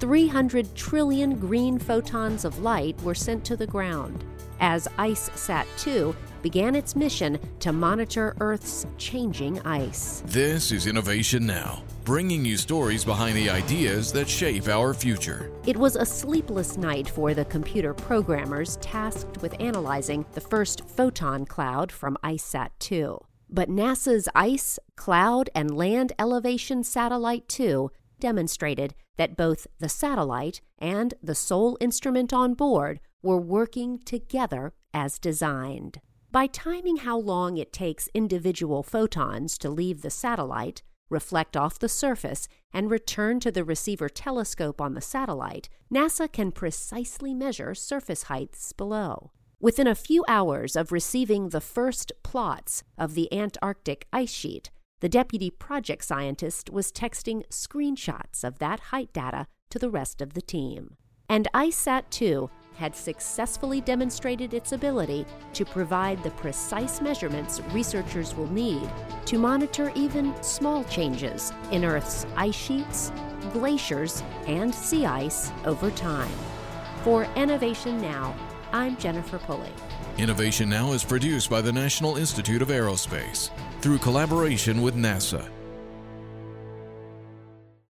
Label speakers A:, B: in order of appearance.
A: 300 trillion green photons of light were sent to the ground as IceSat 2 began its mission to monitor Earth's changing ice.
B: This is Innovation Now, bringing you stories behind the ideas that shape our future.
A: It was a sleepless night for the computer programmers tasked with analyzing the first photon cloud from IceSat 2. But NASA's Ice, Cloud, and Land Elevation Satellite 2 demonstrated that both the satellite and the sole instrument on board were working together as designed. By timing how long it takes individual photons to leave the satellite, reflect off the surface, and return to the receiver telescope on the satellite, NASA can precisely measure surface heights below. Within a few hours of receiving the first plots of the Antarctic ice sheet, the deputy project scientist was texting screenshots of that height data to the rest of the team. And IceSat 2 had successfully demonstrated its ability to provide the precise measurements researchers will need to monitor even small changes in Earth's ice sheets, glaciers, and sea ice over time. For Innovation Now, I'm Jennifer Pulley.
B: Innovation Now is produced by the National Institute of Aerospace through collaboration with NASA